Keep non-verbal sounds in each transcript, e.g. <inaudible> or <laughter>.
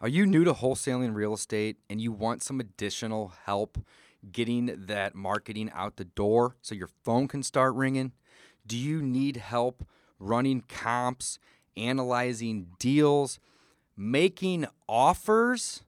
Are you new to wholesaling real estate and you want some additional help getting that marketing out the door so your phone can start ringing? Do you need help running comps, analyzing deals, making offers?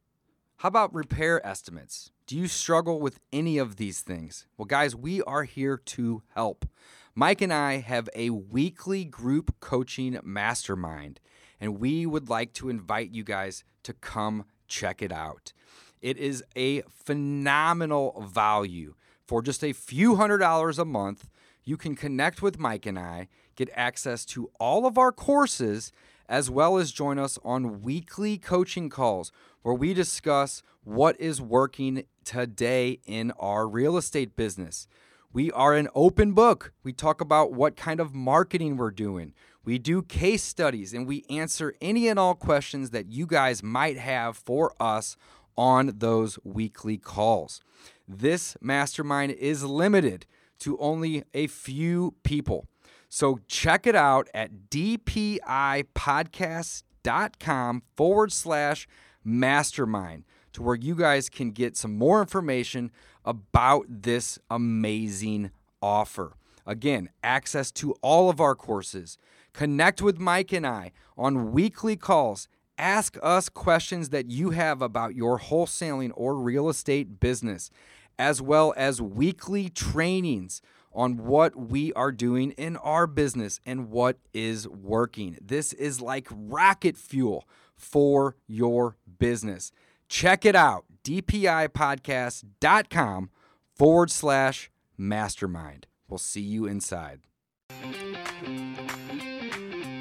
How about repair estimates? Do you struggle with any of these things? Well, guys, we are here to help. Mike and I have a weekly group coaching mastermind, and we would like to invite you guys to come check it out. It is a phenomenal value. For just a few hundred dollars a month, you can connect with Mike and I, get access to all of our courses, as well as join us on weekly coaching calls where we discuss what is working today in our real estate business. We are an open book. We talk about what kind of marketing we're doing. We do case studies and we answer any and all questions that you guys might have for us on those weekly calls. This mastermind is limited to only a few people. So check it out at dpipodcast.com forward slash mastermind to where you guys can get some more information about this amazing offer. Again, access to all of our courses. Connect with Mike and I on weekly calls. Ask us questions that you have about your wholesaling or real estate business, as well as weekly trainings on what we are doing in our business and what is working. This is like rocket fuel for your business. Check it out dpipodcast.com forward slash mastermind. We'll see you inside.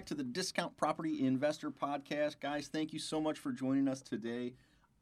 Back to the Discount Property Investor Podcast. Guys, thank you so much for joining us today.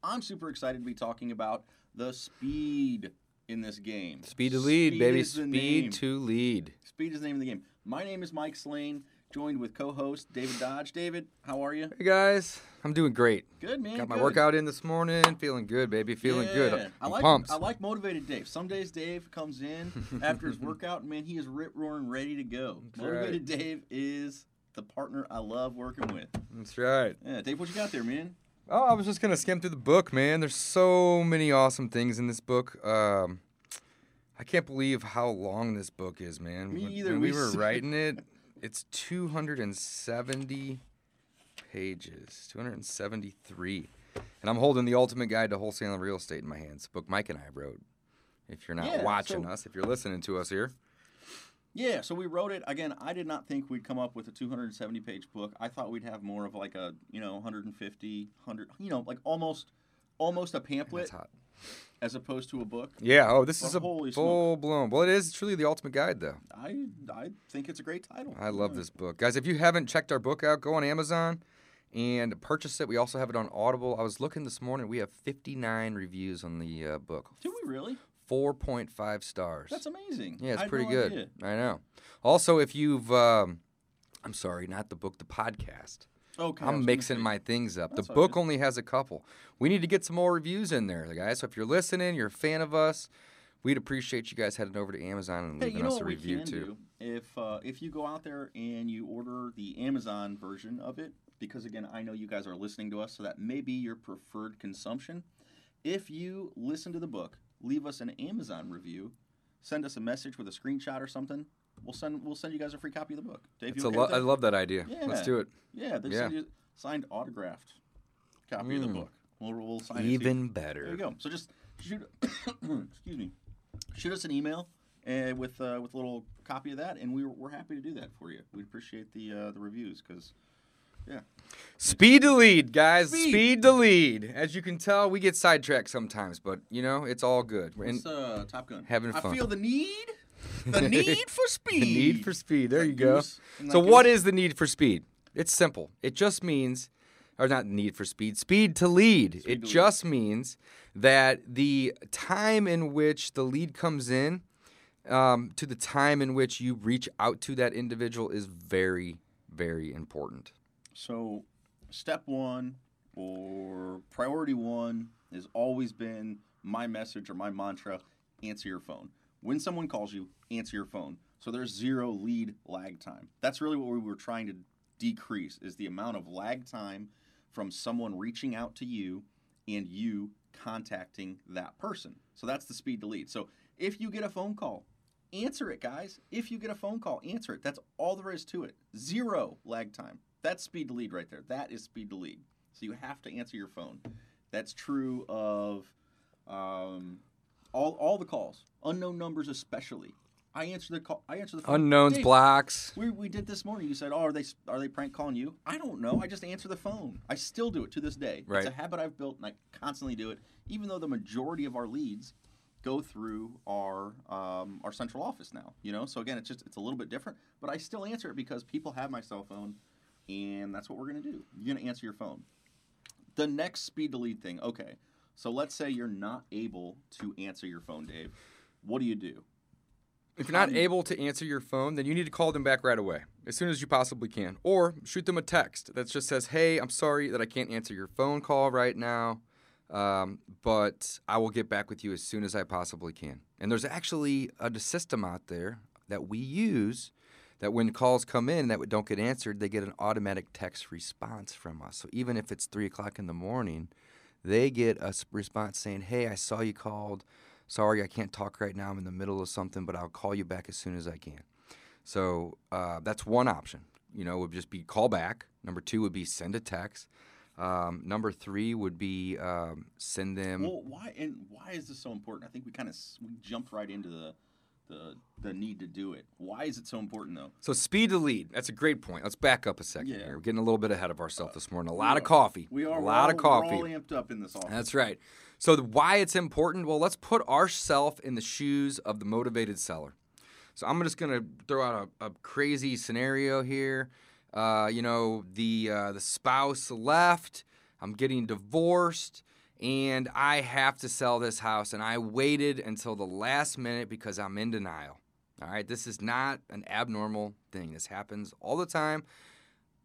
I'm super excited to be talking about the speed in this game. Speed to lead, baby. Speed name. to lead. Speed is the name of the game. My name is Mike Slane, joined with co-host David Dodge. David, how are you? Hey guys, I'm doing great. Good, man. Got my good. workout in this morning. Feeling good, baby. Feeling good. Yeah. I I'm like pumped. I like motivated Dave. Some days Dave comes in <laughs> after his workout, and man, he is rip roaring ready to go. That's motivated Dave is the partner I love working with. That's right. Yeah, Dave, what you got there, man? Oh, I was just gonna skim through the book, man. There's so many awesome things in this book. Um, I can't believe how long this book is, man. Me when, either. When we, We were <laughs> writing it, it's 270 pages, 273, and I'm holding the Ultimate Guide to Wholesaling Real Estate in my hands. Book Mike and I wrote. If you're not Yeah, watching so- us, if you're listening to us here, Yeah, so we wrote it again. I did not think we'd come up with a 270 page book. I thought we'd have more of like a you know 150, 100, you know, like almost almost a pamphlet as opposed to a book. Yeah. Oh, this is a full blown. Well, it is truly the Ultimate Guide, though. I I think it's a great title. I love Yeah. this book. Guys, if you haven't checked our book out, go on Amazon and purchase it. We also have it on Audible. I was looking this morning. We have 59 reviews on the uh, book. Do we really? 4.5 stars. That's amazing. yeah, it's pretty no good. idea. I know. Also, if you've, um, I'm sorry, not the book, the podcast. Okay. I'm mixing my things up. That's the book only has a couple. We need to get some more reviews in there, guys. So if you're listening, you're a fan of us, we'd appreciate you guys heading over to Amazon and Hey, leaving you know us a review too. If uh, if you go out there and you order the Amazon version of it, because again, I know you guys are listening to us, so that may be your preferred consumption. If you listen to the book, leave us an Amazon review, send us a message with a screenshot or something. We'll send we'll send you guys a free copy of the book. Dave, you a okay lo- I love that idea. Let's do it. Yeah, they Yeah. send you signed autographed copy of the Mm. book. We'll, we'll sign it. Even better. There you go. So just shoot. <coughs> excuse me. Shoot us an email uh, with uh, with a little copy of that, and we, we're happy to do that for you. We appreciate the uh, the reviews because yeah. Speed to lead, guys. Speed. Speed. to lead. As you can tell, we get sidetracked sometimes, but you know it's all good. We're in It's uh, Top Gun. having fun. I feel the need, <laughs> the need for speed. the need for speed. There That you go. So, what goose- is the need for speed? It's simple. It just means or not need for speed, speed to lead. Speed it to lead. just means that the time in which the lead comes in um, to the time in which you reach out to that individual is very, very important. So, step one or priority one has always been my message or my mantra answer your phone. When someone calls you, answer your phone. So, there's zero lead lag time. That's really what we were trying to decrease is the amount of lag time from someone reaching out to you and you contacting that person. So that's the speed to lead. So if you get a phone call, answer it, guys. If you get a phone call, answer it. That's all there is to it. Zero lag time. That's speed to lead right there. That is speed to lead. So you have to answer your phone. That's true of um, all all the calls, unknown numbers especially. I answer the call. I answer the phone. Unknowns, Dave, blocks. we, we did this morning. You said, "Oh, are they are they prank calling you?" I don't know. I just answer the phone. I still do it to this day. Right. It's a habit I've built, and I constantly do it, even though the majority of our leads go through our um, our central office now. You know, so again, it's just it's a little bit different, but I still answer it because people have my cell phone, and that's what we're gonna do. You're gonna answer your phone. The next speed to lead thing. Okay, so let's say you're not able to answer your phone, Dave. What do you do? If you're not able to answer your phone, then you need to call them back right away, as soon as you possibly can. Or shoot them a text that just says, Hey, I'm sorry that I can't answer your phone call right now, um, but I will get back with you as soon as I possibly can. And there's actually a system out there that we use that when calls come in that don't get answered, they get an automatic text response from us. So even if it's 3 o'clock in the morning, they get a response saying, Hey, I saw you called. Sorry, I can't talk right now. I'm in the middle of something, but I'll call you back as soon as I can. So uh, that's one option. You know, would just be call back. Number two would be send a text. Um, number three would be um, send them. Well, why and why is this so important? I think we kind of we jumped right into the the the need to do it. Why is it so important though? So speed to lead. That's a great point. Let's back up a second Yeah. here. We're getting a little bit ahead of ourselves this morning. A lot of coffee. We are a lot all, of coffee. We're all amped up in this office. That's right. So the, why it's important? Well, let's put ourselves in the shoes of the motivated seller. So I'm just gonna throw out a, a crazy scenario here. Uh, you know, the uh, the spouse left. I'm getting divorced, and I have to sell this house. And I waited until the last minute because I'm in denial. All right, this is not an abnormal thing. This happens all the time.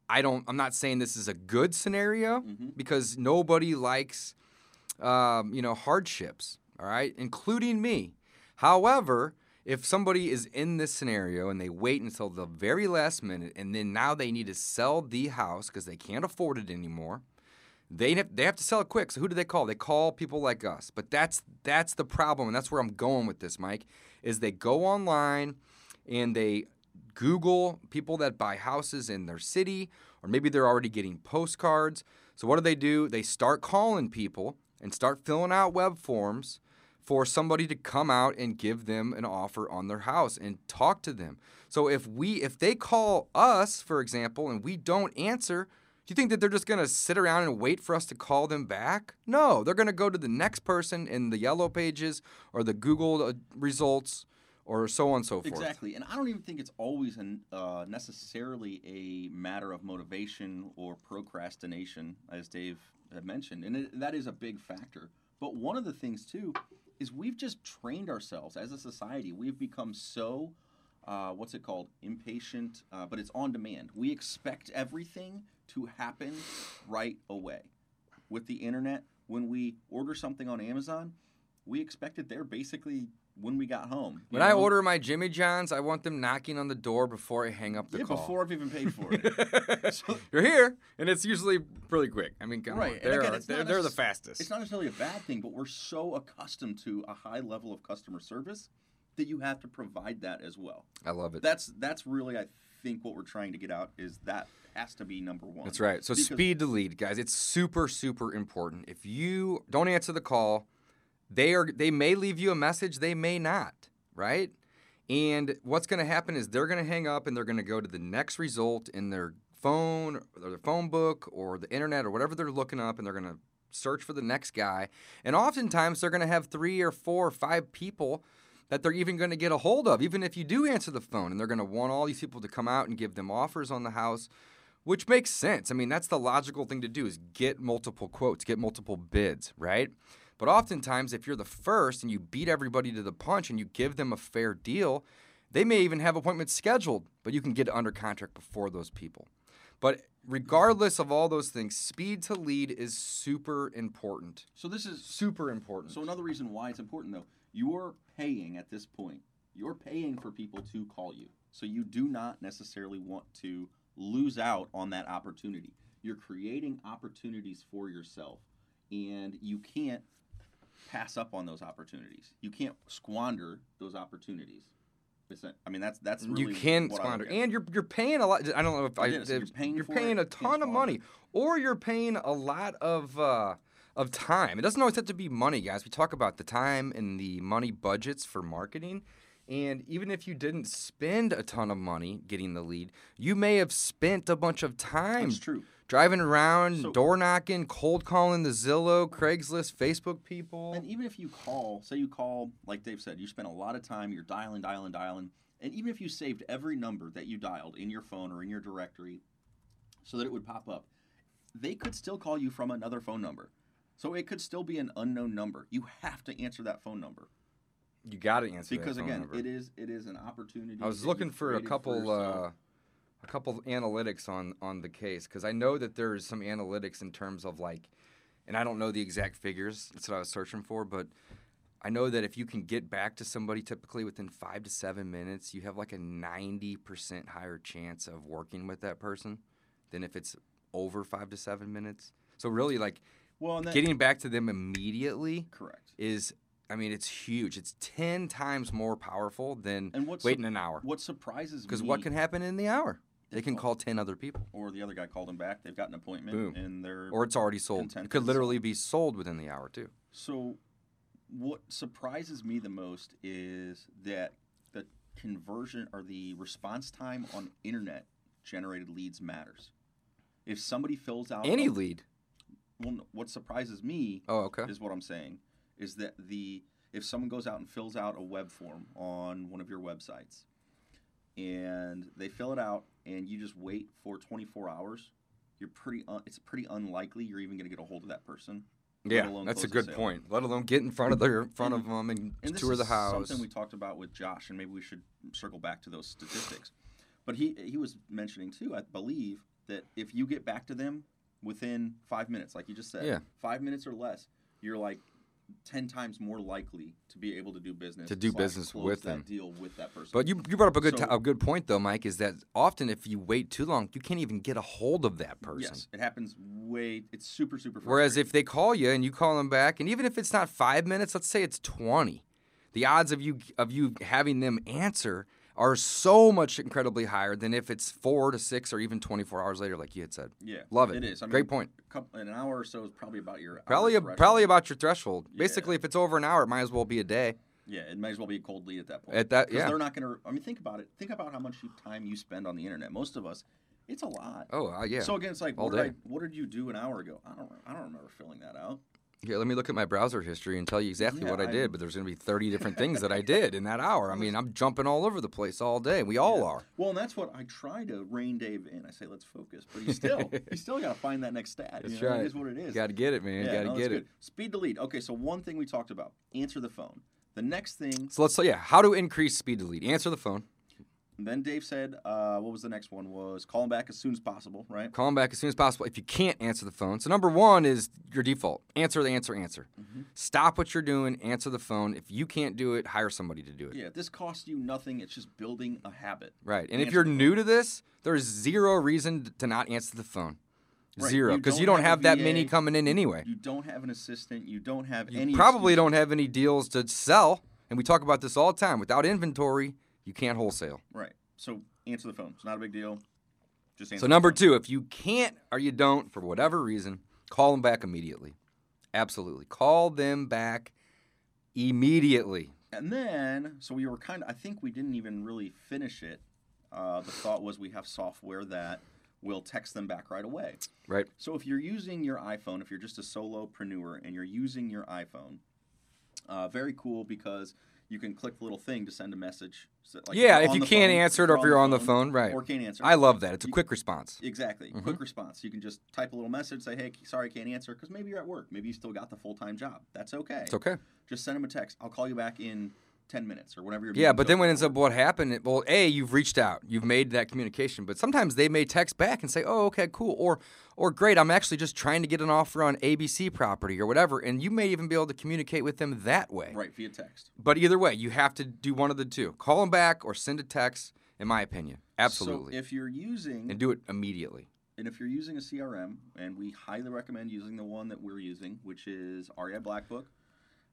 I don't. I'm not saying this is a good scenario Mhm. because nobody likes, um, you know, hardships. All right, including me. However, if somebody is in this scenario and they wait until the very last minute, and then now they need to sell the house because they can't afford it anymore, they have, they have to sell it quick. So who do they call? They call people like us. But that's that's the problem, and that's where I'm going with this, Mike. Is they go online and they Google people that buy houses in their city, or maybe they're already getting postcards. So what do they do? They start calling people and start filling out web forms for somebody to come out and give them an offer on their house and talk to them. So if we if they call us, for example, and we don't answer, do you think that they're just going to sit around and wait for us to call them back? No, they're going to go to the next person in the yellow pages or the Google uh, results or so on and so forth. Exactly, and I don't even think it's always an, uh, necessarily a matter of motivation or procrastination, as Dave had mentioned, and it, that is a big factor. But one of the things too is we've just trained ourselves as a society. We've become so, uh, what's it called, impatient, uh, but it's on demand. We expect everything to happen right away. With the internet, when we order something on Amazon, we expect it there basically when we got home. When I order my Jimmy John's, I want them knocking on the door before I hang up the yeah, call. before I've even paid for it. <laughs> So- You're here, and it's usually pretty quick. I mean, come Right, on, they're, again, it's they're, they're the fastest. it's not necessarily a bad thing, but we're so accustomed to a high level of customer service that you have to provide that as well. I love it. That's that's really I think what we're trying to get out is that has to be number one. That's right. So Because- speed to lead, guys. It's super, super important. If you don't answer the call, they are they may leave you a message, they may not, right? And what's going to happen is they're going to hang up and they're going to go to the next result in their phone or their phone book or the internet or whatever they're looking up and they're going to search for the next guy. And oftentimes they're going to have three or four or five people that they're even going to get a hold of, even if you do answer the phone. And they're going to want all these people to come out and give them offers on the house which makes sense. I mean, that's the logical thing to do is get multiple quotes, get multiple bids, right? But oftentimes, if you're the first and you beat everybody to the punch and you give them a fair deal, they may even have appointments scheduled, but you can get under contract before those people. But regardless of all those things, speed to lead is super important. So this is Super important. so another reason why it's important though. You're paying at this point. You're paying for people to call you. So you do not necessarily want to lose out on that opportunity. You're creating opportunities for yourself and you can't pass up on those opportunities. You can't squander those opportunities. I mean that's that's really you can squander, and you're you're paying a lot. I don't know if I. It is. You're paying you're paying it, a ton of money, or you're paying a lot of uh, of time. It doesn't always have to be money, guys. We talk about the time and the money budgets for marketing. And even if you didn't spend a ton of money getting the lead, you may have spent a bunch of time That's true. driving around, So- door knocking, cold calling the Zillow, Craigslist, Facebook people. And even if you call, say you call, like Dave said, you spent a lot of time, you're dialing, dialing, dialing. And even if you saved every number that you dialed in your phone or in your directory so that it would pop up, they could still call you from another phone number. So it could still be an unknown number. You have to answer that phone number You got to answer that because phone again, number. it is it is an opportunity. I was looking for a couple yourself. uh, a couple analytics on on the case because I know that there's some analytics in terms of like, and I don't know the exact figures. That's what I was searching for, but I know that if you can get back to somebody typically within five to seven minutes, you have like a ninety percent higher chance of working with that person than if it's over five to seven minutes. So really, like well, and then, getting back to them immediately correct. is. I mean, it's huge. It's ten times more powerful than And what's waiting an hour. What surprises me Because what can happen in the hour? They can call 10 other people. or the other guy called them back. They've got an appointment Boom. and they're Or it's already sold. It could literally be sold within the hour, too. So, what surprises me the most is that the conversion or the response time on internet generated leads matters. If somebody fills out Any a- lead. Well, what surprises me Oh, okay. is what I'm saying is that the if someone goes out and fills out a web form on one of your websites and they fill it out and you just wait for 24 hours, you're pretty un- it's pretty unlikely you're even going to get a hold of that person. Yeah, that's a good sale. point. Let alone get in front of their in front And- of them and, And tour the house. something we talked about with Josh, and maybe we should circle back to those statistics. But he he was mentioning too, I believe, that if you get back to them within five minutes, like you just said, Yeah. five minutes or less, you're like ten times more likely to be able to do business To do business with that them. deal with that person. But you, you brought up a good So- t- a good point though, Mike. Is that often if you wait too long, you can't even get a hold of that person. yes, it happens way. It's super super. Whereas if they call you and you call them back, and even if it's not five minutes, let's say it's twenty, the odds of you of you having them answer are so much incredibly higher than if it's four to six or even twenty four hours later, like you had said. yeah, Love it. It is. I Great mean, point. a couple- an hour or so is probably about your Probably a, probably about your threshold. Yeah. Basically, if it's over an hour, it might as well be a day. Yeah, it might as well be a cold lead at that point. At that- yeah. they're not going to. I mean, think about it. Think about how much time you spend on the internet. Most of us, it's a lot. Oh uh, yeah. So again, it's like, what did, I, what did you do an hour ago? I don't. I don't remember filling that out. Here, let me look at my browser history and tell you exactly Yeah, what I I- did. But there's going to be 30 different things that I <laughs> did in that hour. I mean, I'm jumping all over the place all day. We all Yeah. are. Well, and that's what I try to rein Dave in. I say, let's focus, but you still, you still got to find that next stat. <laughs> That's you know? right. It is what it is. Got to get it, man. yeah, Got to no, get it. Speed to lead. Okay, so one thing we talked about: answer the phone. The next thing, So let's say, yeah, how to increase speed to lead. Answer the phone. Then Dave said, uh, what was the next one? Was call him back as soon as possible, right? Call them back as soon as possible if you can't answer the phone. So number one is your default. Answer the answer, answer. Mm-hmm. Stop what you're doing, answer the phone. If you can't do it, hire somebody to do it. Yeah, this costs you nothing. It's just building a habit. Right. And if you're new to this, there's zero reason to not answer the phone. Right. Zero. You Because don't you don't have have that many coming in anyway. You don't have an assistant. You don't have You any. probably don't have any deals to sell. And we talk about this all the time. Without inventory, you can't wholesale. Right. So answer the phone. It's not a big deal. Just answer. So number two, if you can't or you don't for whatever reason, call them back immediately. Absolutely, call them back immediately. And then, so we were kind of. I think we didn't even really finish it. Uh, the thought was we have software that will text them back right away. Right. So if you're using your iPhone, if you're just a solopreneur and you're using your iPhone, uh, very cool because you can click the little thing to send a message. So, like, yeah, if you can't phone, answer it or if you're on the phone, right. or can't answer. I love that. It's a You- quick response. Exactly. Mhm. Quick response. You can just type a little message, say, "Hey, sorry, I can't answer," because maybe you're at work. Maybe you still got the full time job. That's okay. It's okay. Just send them a text. I'll call you back in ten minutes or whenever you're. Yeah, but then when ends up what happened, well, A, you've reached out, you've made that communication, but sometimes they may text back and say, oh, okay, cool, or, or great, I'm actually just trying to get an offer on ABC property or whatever, and you may even be able to communicate with them that way. right via text. But either way, you have to do one of the two call them back or send a text, in my opinion. Absolutely. So if you're using and do it immediately. and if you're using a CRM, and we highly recommend using the one that we're using, which is REI Blackbook,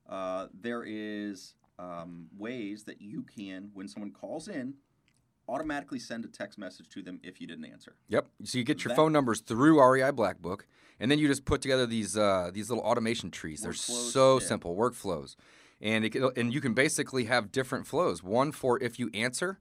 uh, there is um, ways that you can, when someone calls in, automatically send a text message to them if you didn't answer. Yep. So you get your That- phone numbers through REI Black Book, and then you just put together these uh, these little automation trees. They're so yeah. simple workflows, and it, can- and you can basically have different flows. One for if you answer,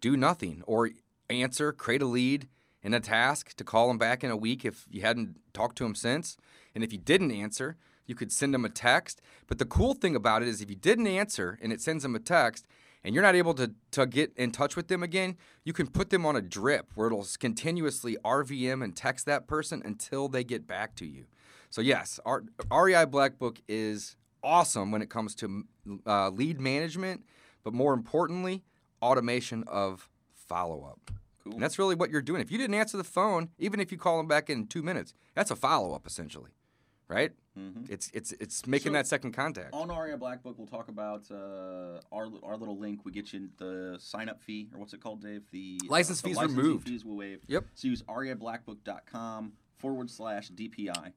do nothing, or answer, create a lead and a task to call them back in a week if you hadn't talked to them since, and if you didn't answer. You could send them a text. But the cool thing about it is if you didn't answer and it sends them a text, and you're not able to, to get in touch with them again, you can put them on a drip where it'll continuously RVM and text that person until they get back to you. So, yes, our, REI Black Book is awesome when it comes to uh, lead management, but more importantly, automation of follow up. Cool. And that's really what you're doing. If you didn't answer the phone, even if you call them back in two minutes, that's a follow up essentially, right? Hmm It's it's it's making So, that second contact. On REI Blackbook, we'll talk about uh, our our little link. We get you the sign up fee, or what's it called, Dave? The uh, License the fees licensing removed. Fees will waive. Yep. So use reiblackbook.com forward slash DPI.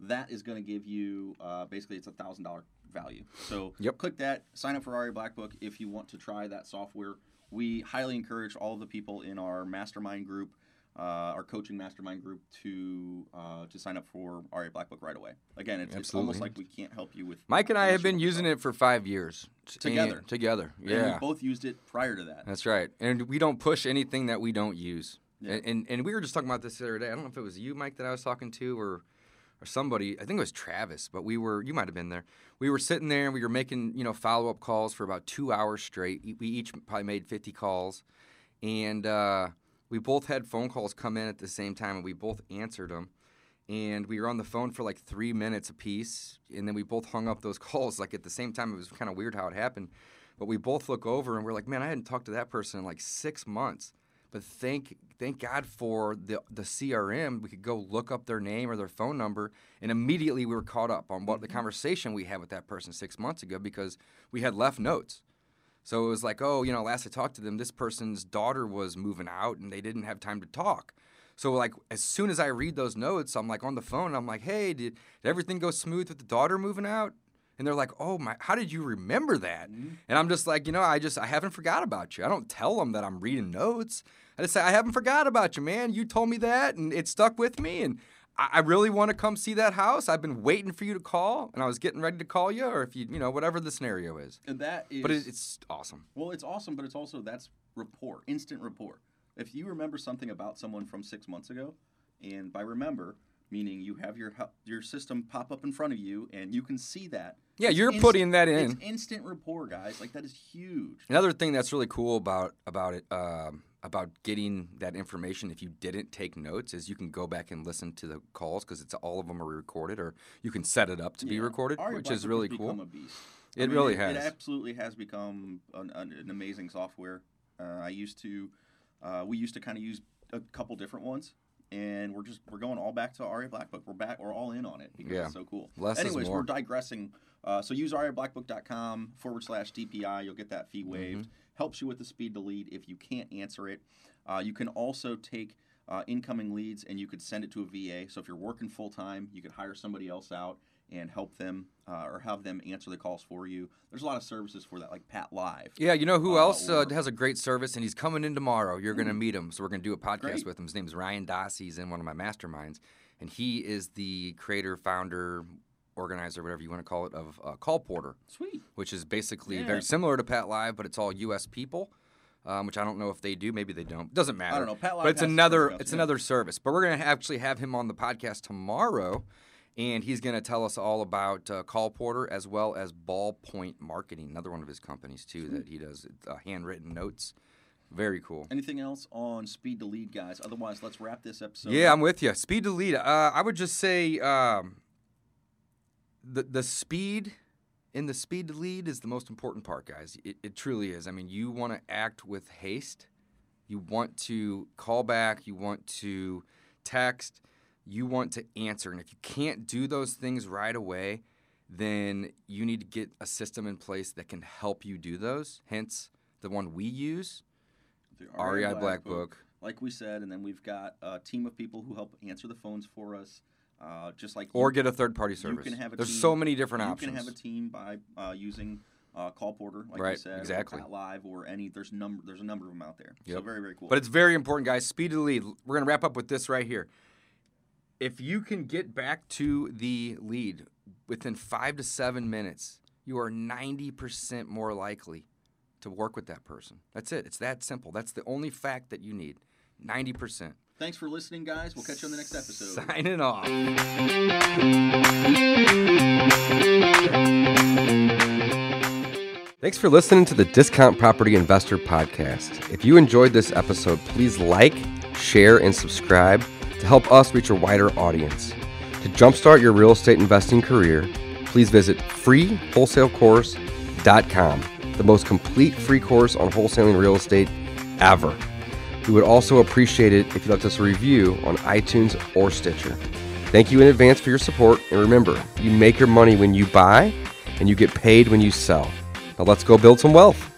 That is going to give you uh, basically it's a thousand dollar value. So Yep. click that, sign up for REI Blackbook if you want to try that software. We highly encourage all of the people in our mastermind group, uh, our coaching mastermind group, to uh, to sign up for REI Black Book right away. Again, it's, it's almost like we can't help you with. Mike and I have been using it for five years Together. And- together, yeah. we both used it prior to that. That's right. And we don't push anything that we don't use. Yeah. And, and and we were just talking about this the other day. I don't know if it was you, Mike, that I was talking to, or or somebody. I think it was Travis, but we were. You might have been there. We were sitting there and we were making you know follow up calls for about two hours straight. We each probably made fifty calls, and uh, we both had phone calls come in at the same time, and we both answered them. And we were on the phone for like three minutes apiece, and then we both hung up those <laughs> calls like at the same time. It was kind of weird how it happened. But we both look over and we're like, man, I hadn't talked to that person in like six months. But thank thank God for the the CRM. We could go look up their name or their phone number, and immediately we were caught up on what the mm-hmm. conversation we had with that person six months ago because we had left notes. So it was like, oh, you know, last I talked to them, this person's daughter was moving out and they didn't have time to talk. So like as soon as I read those notes, I'm like on the phone. I'm like, hey, did, did everything go smooth with the daughter moving out? And they're like, oh my, how did you remember that? Mm-hmm. And I'm just like, you know, I just I haven't forgot about you. I don't tell them that I'm reading notes. I just say I haven't forgot about you, man. You told me that, and it stuck with me. And I, really want to come see that house. I've been waiting for you to call, and I was getting ready to call you, or if you, you know, whatever the scenario is. And that is. But it, it's awesome. well, it's awesome, but it's also that's rapport, instant rapport. If you remember something about someone from six months ago, and by remember meaning you have your your system pop up in front of you and you can see that. Yeah, It's you're inst- putting that It's in. instant rapport, guys. Like that is huge. Another thing that's really cool about about it um, about getting that information if you didn't take notes is you can go back and listen to the calls because it's all of them are recorded or you can set it up to be recorded, Aria which is really cool. A beast. It really it, has. It absolutely has become an, an, amazing software. Uh, I used to, uh, we used to kind of use a couple different ones, and we're just we're going all back to REI Blackbook. We're back. We're all in on it because Yeah. it's so cool. Less Anyways, we're digressing. Uh, so use reiblackbook.com forward slash DPI. You'll get that fee Mm-hmm. Helps you with the speed to lead if you can't answer it. Uh, you can also take uh, incoming leads and you could send it to a VA. So if you're working full time, you could hire somebody else out and help them uh, or have them answer the calls for you. There's a lot of services for that, like Pat Live. Yeah, you know who Uh, else uh, or- has a great service, and he's coming in tomorrow. You're going to meet him, so we're going to do a podcast Great. with him. His name is Ryan Dossey. He's in one of my masterminds, and he is the creator, founder, organizer, whatever you want to call it, of uh, Call Porter, Sweet. which is basically Yeah. very similar to Pat Live, but it's all U.S. people. Um, which I don't know if they do. Maybe they don't. Doesn't matter. I don't know. Pat Live but it's another. some It's yeah. another service. But we're gonna actually have him on the podcast tomorrow, and he's going to tell us all about uh, Call Porter as well as Ballpoint Marketing, another one of his companies too that he does uh, handwritten notes. Very cool. Anything else on speed to lead, guys? Otherwise, let's wrap this episode. Yeah, up. I'm with you. Speed to lead. Uh, I would just say um, the the speed in the speed to lead is the most important part, guys. It, it truly is. I mean, you want to act with haste. You want to call back. You want to text. You want to answer. And if you can't do those things right away, then you need to get a system in place that can help you do those. Hence, the one we use, The REI Black Book. like we said, and then we've got a team of people who help answer the phones for us. Uh, just like or you, get a third party you service. can have a There's team, so many different you options. You can have a team by uh, using uh, Call Porter, like Right, said, or exactly. Live, or any. There's number. There's a number of them out there. Yep. So very very cool. But it's very important, guys. Speed to the lead. We're going to wrap up with this right here. If you can get back to the lead within five to seven minutes, you are 90% more likely to work with that person. That's it. It's that simple. That's the only fact that you need. 90%. Thanks for listening, guys. We'll catch you on the next episode. Signing off. Thanks for listening to the Discount Property Investor Podcast. If you enjoyed this episode, please like, share, and subscribe to help us reach a wider audience. To jumpstart your real estate investing career, please visit freewholesalecourse.com, the most complete free course on wholesaling real estate ever. We would also appreciate it if you left us a review on iTunes or Stitcher. Thank you in advance for your support, and remember, you make your money when you buy, and you get paid when you sell. Now let's go build some wealth.